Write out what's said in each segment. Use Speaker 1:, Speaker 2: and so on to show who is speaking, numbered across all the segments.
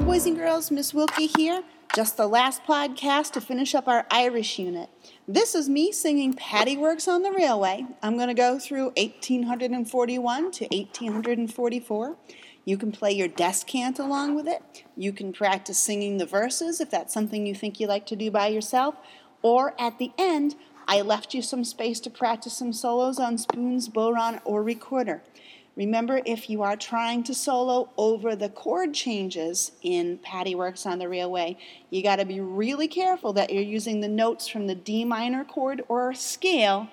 Speaker 1: boys and girls, Miss Wilkie here. Just the last podcast to finish up our Irish unit. This is me singing Paddy Works on the Railway. I'm going to go through 1841 to 1844. You can play your descant along with it. You can practice singing the verses if that's something you think you like to do by yourself. Or at the end, I left you some space to practice some solos on spoons, bodhrán, or recorder. Remember, if you are trying to solo over the chord changes in Paddy Works on the Railway, you got to be really careful that you're using the notes from the D minor chord or scale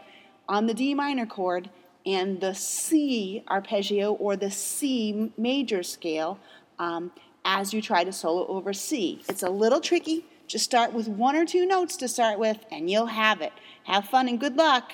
Speaker 1: on the D minor chord and the C arpeggio or the C major scale um, as you try to solo over C. It's a little tricky. Just start with one or two notes to start with, and you'll have it. Have fun and good luck.